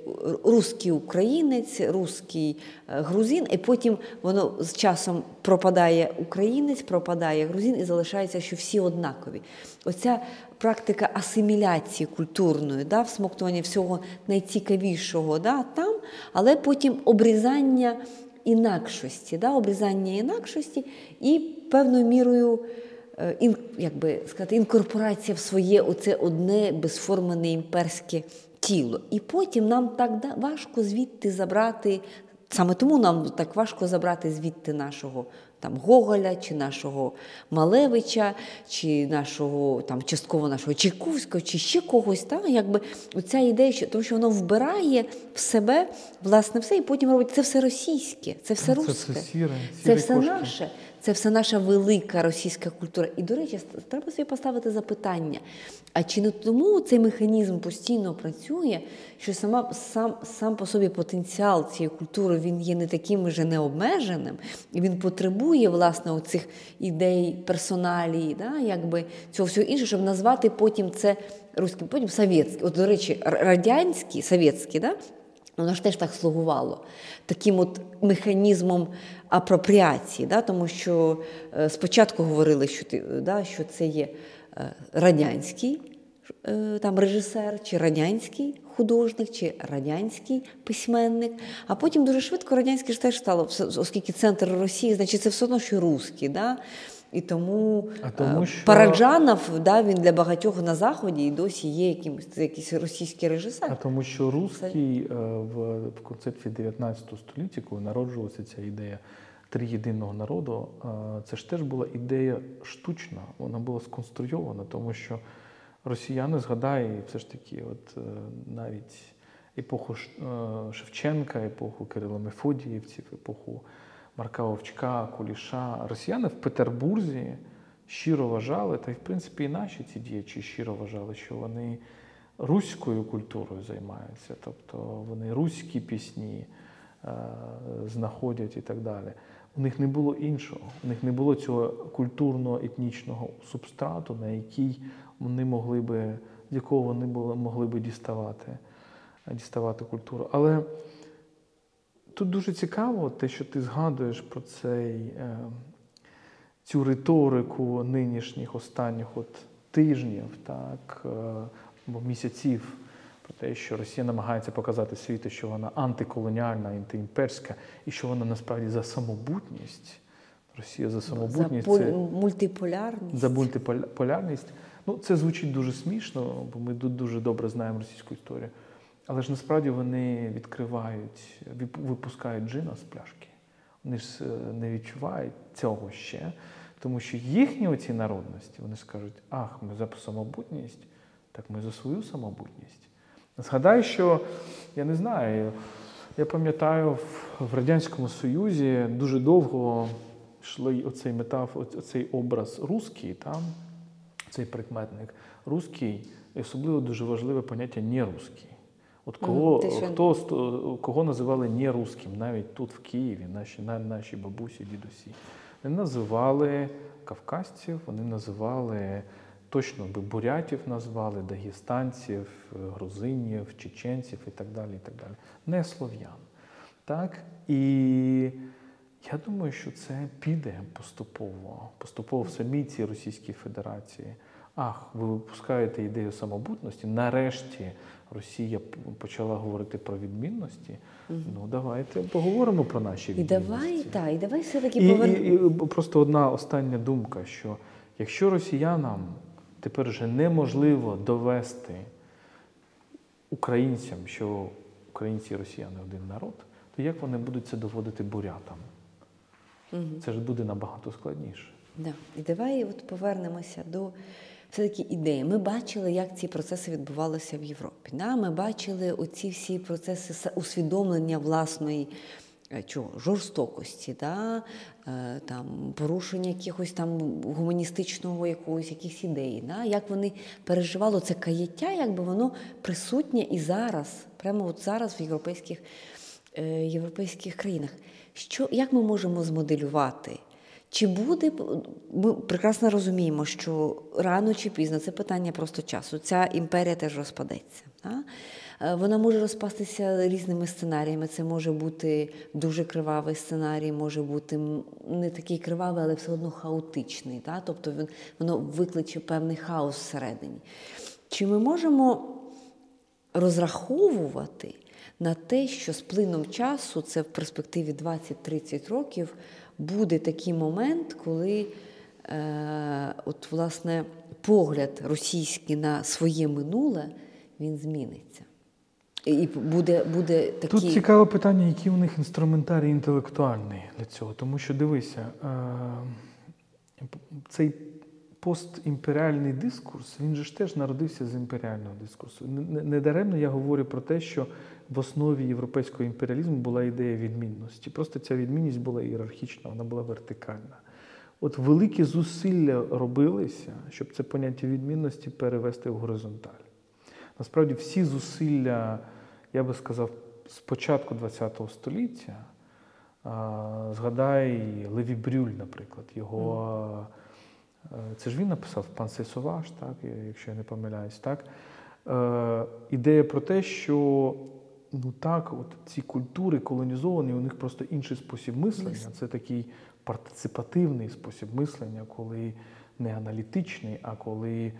русський українець, русський е, грузин, і потім воно з часом пропадає українець, пропадає грузин і залишається, що всі однакові. Оця практика асиміляції культурної, да, всмоктування всього найцікавішого да, там, але потім обрізання інакшості, да, обрізання інакшості і певною мірою е, ін, як сказати, інкорпорація в своє оце одне безформене імперське тіло. І потім нам так да- важко звідти забрати. Саме тому нам так важко забрати звідти нашого там Гоголя, чи нашого Малевича, чи нашого там частково нашого Чайковського, чи ще когось. Та? Якби оця ідея, що тому що воно вбирає в себе власне все, і потім робить це все російське, це все Це це, все сіре, Це все кошки. наше. Це все наша велика російська культура. І, до речі, треба собі поставити запитання: а чи не тому цей механізм постійно працює, що сама, сам, сам по собі потенціал цієї культури він є не таким вже необмеженим, і він потребує власне оцих ідей, персоналії, да, якби цього всього іншого, щоб назвати потім це руським, потім совєтським. От, до речі, р- радянський, совєтський, да, Воно ж теж так слугувало таким от механізмом апропріації, да? тому що е, спочатку говорили, що, ти, да, що це є е, радянський е, там, режисер, чи радянський художник, чи радянський письменник. А потім дуже швидко радянське ж теж стало, оскільки центр Росії, значить, це все одно, що русський. Да? І тому, тому що- Параджанов, да, він для багатьох на Заході і досі є якимось це якийсь російський режисер. А тому, що русський в, в концепції 19 століття, коли народжувалася ця ідея триєдиного народу, це ж теж була ідея штучна, вона була сконструйована, тому що росіяни згадає все ж таки, от е, навіть епоху е, Шевченка, епоху Кирила Мефодіївців, епоху Марка Вовчка, Куліша. Росіяни в Петербурзі щиро вважали, та й в принципі і наші ці діячі щиро вважали, що вони руською культурою займаються, тобто вони руські пісні е, знаходять і так далі. У них не було іншого, у них не було цього культурного етнічного субстрату, на який вони могли би, з якого вони були, могли би діставати, діставати культуру. Але тут дуже цікаво те, що ти згадуєш про цей, е, цю риторику нинішніх останніх от тижнів, так, е, або місяців, про те, що Росія намагається показати світу, що вона антиколоніальна, антиімперська, і що вона насправді за самобутність. Росія за самобутність. За це... мультиполярність. За мультиполярність. Ну, це звучить дуже смішно, бо ми тут дуже добре знаємо російську історію. Але ж насправді вони відкривають, випускають джина з пляшки. Вони ж е, не відчувають цього ще, тому що їхні оці народності, вони скажуть, ах, ми за самобутність, так ми за свою самобутність. Згадай, що я не знаю, я пам'ятаю, в- Радянському Союзі дуже довго йшли оцей метаф, оцей образ русський, там, цей прикметник. Русський, і особливо дуже важливе поняття нерусський. От кого, що- хто, кого називали нерусським, навіть тут в Києві, наші, на- наші бабусі, дідусі. Вони називали кавказців, вони називали точно би бурятів назвали, дагестанців, грузинів, чеченців і так далі. і так далі. Не слов'ян. Так? І я думаю, що це піде поступово, поступово в самій цій Російській Федерації. Ах, ви випускаєте ідею самобутності. Нарешті Росія почала говорити про відмінності. Ну, давайте поговоримо про наші І давай, так, і давай все-таки І, і, і просто одна остання думка, що якщо росіянам тепер вже неможливо довести українцям, що українці і росіяни один народ, то як вони будуть це доводити бурятам? Це ж буде набагато складніше. Да. І давай от повернемося до все-таки ідеї. Ми бачили, як ці процеси відбувалися в Європі. Да? Ми бачили оці всі процеси усвідомлення власної чого, жорстокості, да? е, там, порушення якихось там гуманістичного якогось, якихось ідей. Да? Як вони переживали це каяття, якби воно присутнє і зараз, прямо от зараз в європейських, е, європейських країнах. Що, як ми можемо змоделювати? Чи буде ми прекрасно розуміємо, що рано чи пізно це питання просто часу. Ця імперія теж розпадеться. Да? Е, Вона може розпастися різними сценаріями. Це може бути дуже кривавий сценарій, може бути не такий кривавий, але все одно хаотичний. Да? Тобто він, воно викличе певний хаос всередині. Чи ми можемо розраховувати на те, що з плином часу, це в перспективі 20-30 років, буде такий момент, коли е, от, власне, погляд російський на своє минуле він зміниться. І буде, буде такий. Тут цікаве питання, який у них інструментарій інтелектуальний для цього. Тому що дивися, е, цей постімперіальний дискурс, він же ж теж народився з імперіального дискурсу. Недаремно я говорю про те, що в основі європейського імперіалізму була ідея відмінності. Просто ця відмінність була ієрархічна, вона була вертикальна. От великі зусилля робилися, щоб це поняття відмінності перевести в горизонталь. Насправді всі зусилля, я би сказав, з початку ХХ століття, згадай Леві Брюль, наприклад, його. е, Це ж він написав Пансе Соваш, так, якщо я не помиляюсь, так. Е, Ідея про те, що ну так, от ці культури колонізовані, у них просто інший спосіб мислення. Це такий партиципативний спосіб мислення, коли не аналітичний, а коли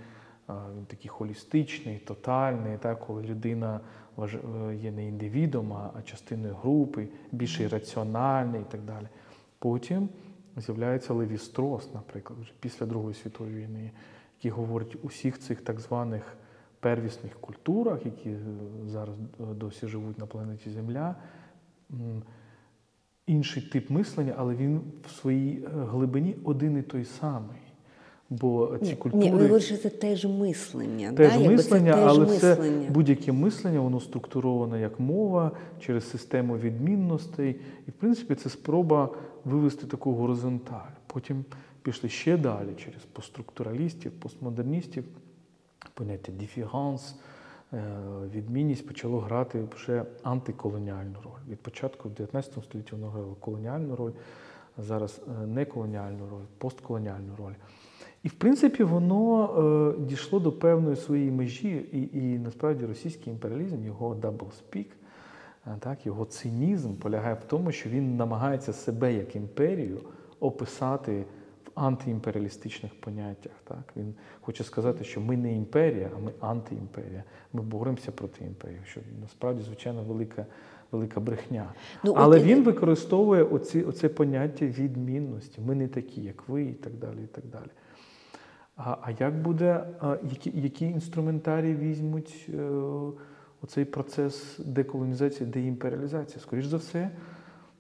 він такий холістичний, тотальний, так, коли людина е, є не індивідом, а частиною групи, більш раціональний і так далі. Потім з'являється Леві Строс, наприклад, вже після Другої світової війни, який говорить усіх цих так званих первісних культурах, які е, зараз е, досі живуть на планеті Земля. Інший тип мислення, але він в своїй глибині один і той самий. Бо ці культури ні, ви говорите, це теж мислення. теж да? Мислення, це але це будь-яке мислення, воно структуроване як мова через систему відмінностей. І, в принципі, це спроба вивести таку горизонталь. Потім пішли ще далі через постструктуралістів, постмодерністів. Поняття діфіганс, е, відмінність почало грати вже антиколоніальну роль. Від початку в 19 столітті воно грало колоніальну роль, а зараз е, не колоніальну роль, постколоніальну роль. І в принципі воно е, дійшло до певної своєї межі, і, і насправді російський імперіалізм, його double-speak, е, так, його цинізм полягає в тому, що він намагається себе як імперію описати в антиімперіалістичних поняттях. Так? Він хоче сказати, що ми не імперія, а ми антиімперія. Ми боремося проти імперії, що насправді, звичайно, велика, велика брехня. Ну, Але от- він використовує оці, оце поняття відмінності. Ми не такі, як ви, і так далі. І так далі. А, а як буде, які, які інструментарії візьмуть е, оцей процес деколонізації, деімперіалізації? Скоріш за все,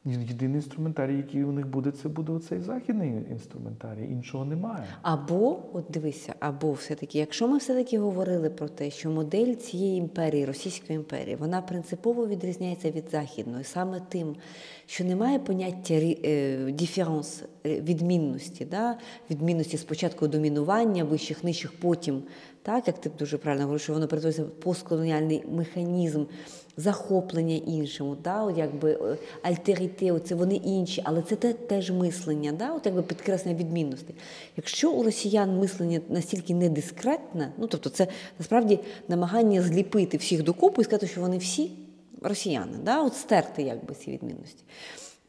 єдиний інструментарій, який у них буде, це буде оцей західний інструментарій. Іншого немає. Або, от дивися, або все-таки, якщо ми все-таки говорили про те, що модель цієї імперії, Російської імперії, вона принципово відрізняється від західної, саме тим, що немає поняття е, діферанс, е, відмінності, да? відмінності спочатку домінування, вищих, нижчих, потім, так, як ти дуже правильно говориш, що воно перетворюється в постколоніальний механізм захоплення іншим, да? от якби е, альтеріте, це вони інші, але це те, теж мислення, да? от якби підкреслення відмінності. Якщо у росіян мислення настільки недискретне, ну тобто це насправді намагання зліпити всіх докупи і сказати, що вони всі росіяни, да? от стерти якби ці відмінності,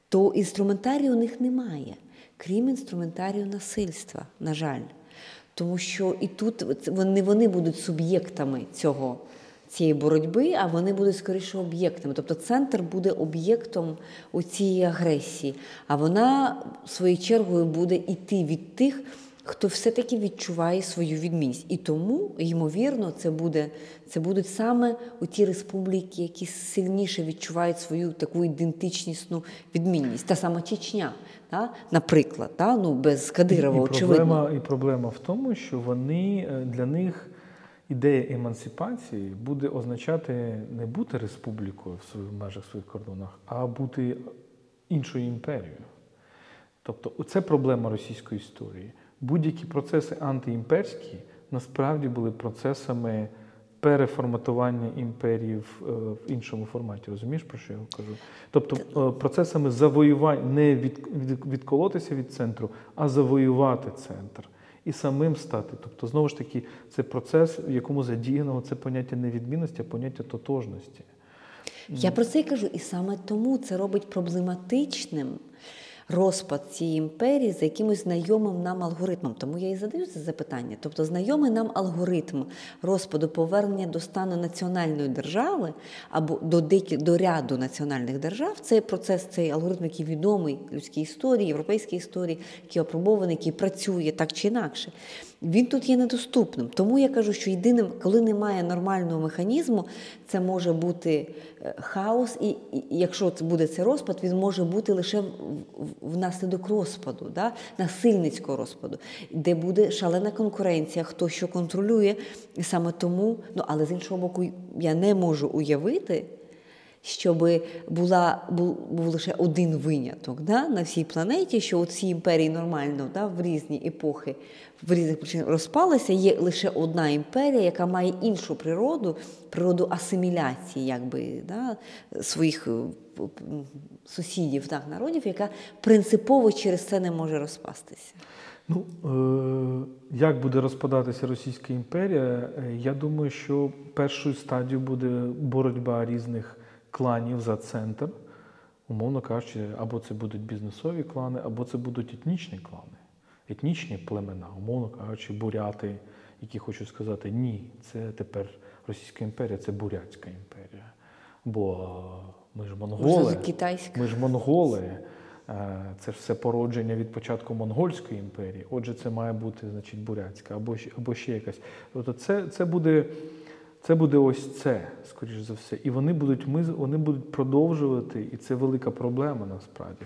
то інструментарію у них немає, крім інструментарію насильства, на жаль. Тому що і тут вони, вони будуть суб'єктами цього, цієї боротьби, а вони будуть скоріше об'єктами. Тобто центр буде об'єктом у цієї агресії, а вона своєю чергою буде йти від тих, хто все-таки відчуває свою відмінність. І тому, ймовірно, це буде це будуть саме у ті республіки, які сильніше відчувають свою таку ідентичнісну відмінність. Та сама Чечня, та, наприклад, та, ну, без Кадирова, і, очевидно. проблема, і проблема в тому, що вони е, для них ідея емансипації буде означати не бути республікою в своїх межах своїх кордонах, а бути іншою імперією. Тобто, це проблема російської історії. Будь-які процеси антиімперські насправді були процесами переформатування імперії в, е, в іншому форматі. Розумієш, про що я кажу? Тобто е, процесами завоювання не від, від, відколотися від центру, а завоювати центр і самим стати. Тобто, знову ж таки, це процес, в якому задіяно це поняття не відмінності, а поняття тотожності. Я про це й кажу, і саме тому це робить проблематичним розпад цієї імперії за якимось знайомим нам алгоритмом. Тому я і задаю це запитання. Тобто, знайомий нам алгоритм розпаду повернення до стану національної держави або до деякі, до ряду національних держав. Це процес, цей алгоритм, який відомий людській історії, європейській історії, який опробований, який працює так чи інакше. Він тут є недоступним. Тому я кажу, що єдиним, коли немає нормального механізму, це може бути е, хаос, і, якщо це буде цей розпад, він може бути лише внаслідок розпаду, да? насильницького розпаду, де буде шалена конкуренція, хто що контролює. Саме тому, ну але з іншого боку, я не можу уявити щоб була, був, був лише один виняток да, на всій планеті, що у цій імперії нормально да, в різні епохи, в різних причинах розпалися. Є лише одна імперія, яка має іншу природу, природу асиміляції якби, да, своїх е, сусідів, так, народів, яка принципово через це не може розпастися. Ну, е, як буде розпадатися Російська імперія? Е, Я думаю, що першою стадією буде боротьба різних кланів за центр. Умовно кажучи, або це будуть бізнесові клани, або це будуть етнічні клани, етнічні племена, умовно кажучи, буряти, які хочуть сказати, ні, це тепер Російська імперія, це бурятська імперія. Бо е, ми ж монголи. Ми ж монголи. Е, Це ж все породження від початку монгольської імперії. Отже, це має бути значить, бурятська або, ще- або ще якась. Тобто це, це, буде, це буде ось це, скоріш за все. І вони будуть, ми, вони будуть продовжувати, і це велика проблема насправді.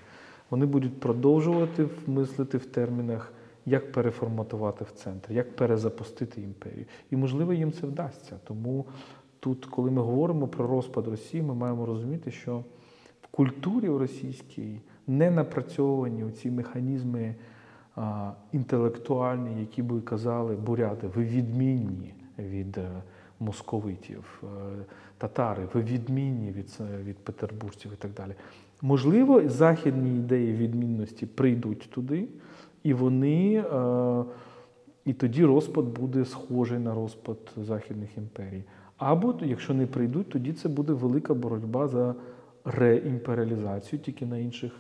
Вони будуть продовжувати мислити в термінах, як переформатувати в центр, як перезапустити імперію. І можливо їм це вдасться. Тому тут, коли ми говоримо про розпад Росії, ми маємо розуміти, що в культурі російській не напрацьовані ці механізми а, інтелектуальні, які би казали буряти, ви відмінні від е, московитів, е, татари, ви відмінні від, е, від петербуржців і так далі. Можливо, західні ідеї відмінності прийдуть туди, і вони. е, і тоді розпад буде схожий на розпад західних імперій. Або, якщо не прийдуть, тоді це буде велика боротьба за реімперіалізацію, тільки на інших,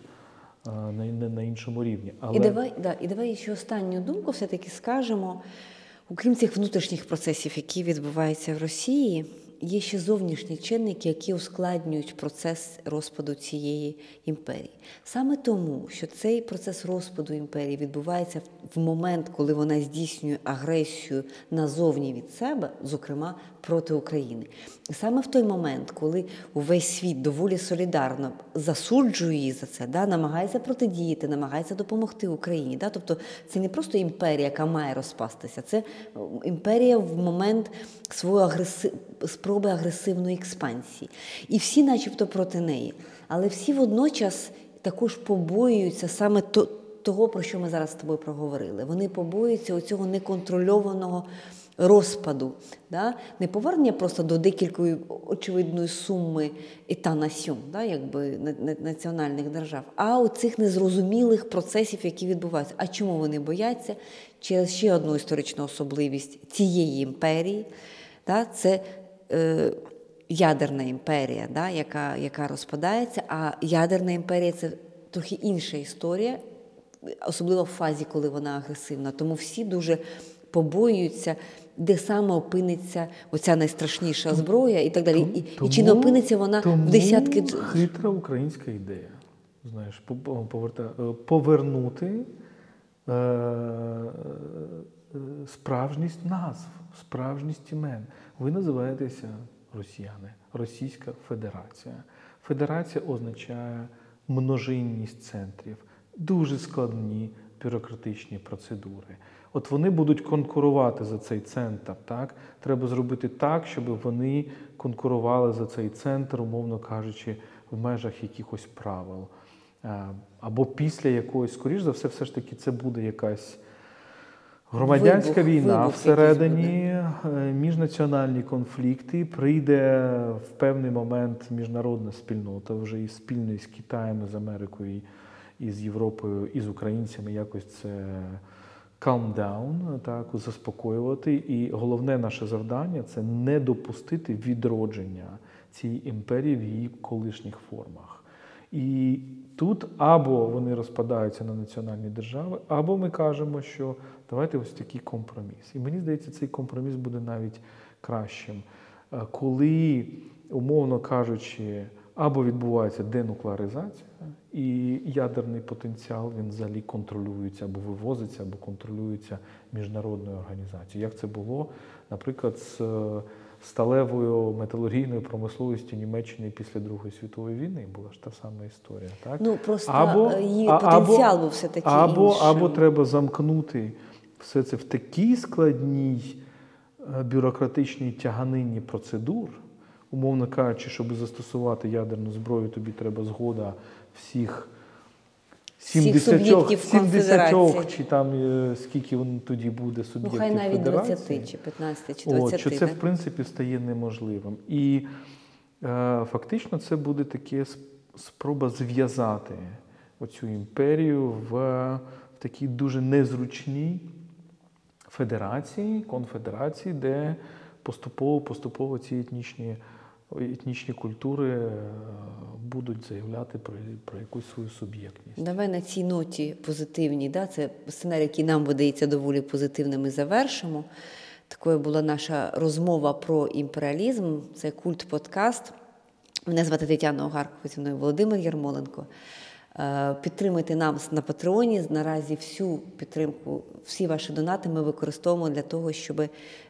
на, на, на іншому рівні. Але І давай, да, і давай ще останню думку все-таки скажемо. Окрім цих внутрішніх процесів, які відбуваються в Росії, є ще зовнішні чинники, які ускладнюють процес розпаду цієї імперії. Саме тому, що цей процес розпаду імперії відбувається в- момент, коли вона здійснює агресію назовні від себе, зокрема проти України. І саме в той момент, коли увесь світ доволі солідарно засуджує її за це, да, намагається протидіяти, намагається допомогти Україні. Да? Тобто це не просто імперія, яка має розпастися, це е, імперія в момент своєї агреси... спроби агресивної експансії. І всі, начебто, проти неї. Але всі водночас також побоюються саме то, того, про що ми зараз з тобою проговорили. Вони побоюються оцього неконтрольованого розпаду, да? не повернення просто до декілької очевидної суми етанасьон, да? якби на- на- національних держав, а оцих незрозумілих процесів, які відбуваються. А чому вони бояться? Через ще одну історичну особливість цієї імперії. Да? Це е, ядерна імперія, да, яка, яка розпадається, а ядерна імперія це трохи інша історія, особливо в фазі, коли вона агресивна. Тому всі дуже побоюються, де саме опиниться оця найстрашніша зброя і так далі. І, і чи не опиниться вона тому в десятки хитра українська ідея. Знаєш, поверта, е, повернути е, е, справжність назв, справжність імен. Ви називаєтеся росіяни, Російська Федерація. Федерація означає множинність центрів, дуже складні бюрократичні процедури. От вони будуть конкурувати за цей центр. Так? Треба зробити так, щоб вони конкурували за цей центр, умовно кажучи, в межах якихось правил. Е, Або після якоїсь, скоріш за все, все ж таки це буде якась громадянська Вибух, війна вибух всередині, е, міжнаціональні конфлікти. Прийде в певний момент міжнародна спільнота, вже і спільно із Китаєм, і з Америкою, і з Європою, і з українцями якось це calm down, так, заспокоювати. І головне наше завдання це не допустити відродження цієї імперії в її колишніх формах. І тут або вони розпадаються на національні держави, або ми кажемо, що давайте ось такий компроміс. І мені здається, цей компроміс буде навіть кращим, Е, коли, умовно кажучи, або відбувається денуклеаризація, і ядерний потенціал він взагалі контролюється або вивозиться, або контролюється міжнародною організацією. Як це було, наприклад, з е, сталевою металургійною промисловістю Німеччини після Другої світової війни була ж та сама історія. Так? Ну, просто Або- е, її потенціал або- був все-таки або, іншим. або треба замкнути все це в такій складній е, бюрократичній тяганині процедур, умовно кажучи, щоб застосувати ядерну зброю, тобі треба згода всіх. Всіх 70, 70 чи там е, скільки воно тоді буде Ну, суб'єктів хай навіть федерації. 20, чи 15, чи От, 20. що це, в принципі, стає неможливим. І е, фактично це буде таке спроба зв'язати оцю імперію в, в такій дуже незручній федерації, конфедерації, де поступово поступово ці етнічні, етнічні культури е, будуть заявляти про, про якусь свою суб'єктність. Давай на цій ноті позитивній. Да? Це сценарій, який нам видається доволі позитивним і завершимо. Такою була наша розмова про імперіалізм. Це культ подкаст. Мене звати Тетяна Огарко, зі мною Володимир Ярмоленко. Е, Підтримуйте нас на Патреоні. Наразі всю підтримку, всі ваші донати ми використовуємо для того, щоб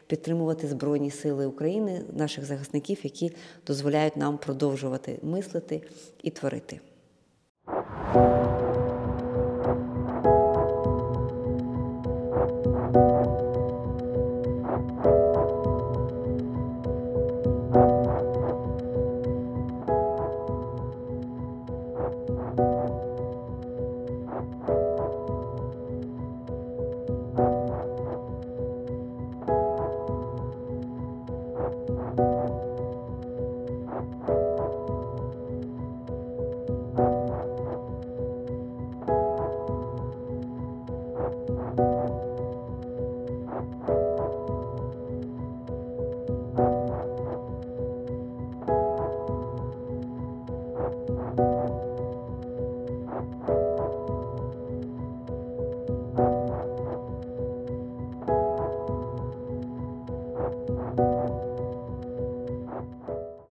підтримувати Збройні Сили України, наших захисників, які дозволяють нам продовжувати мислити і творити.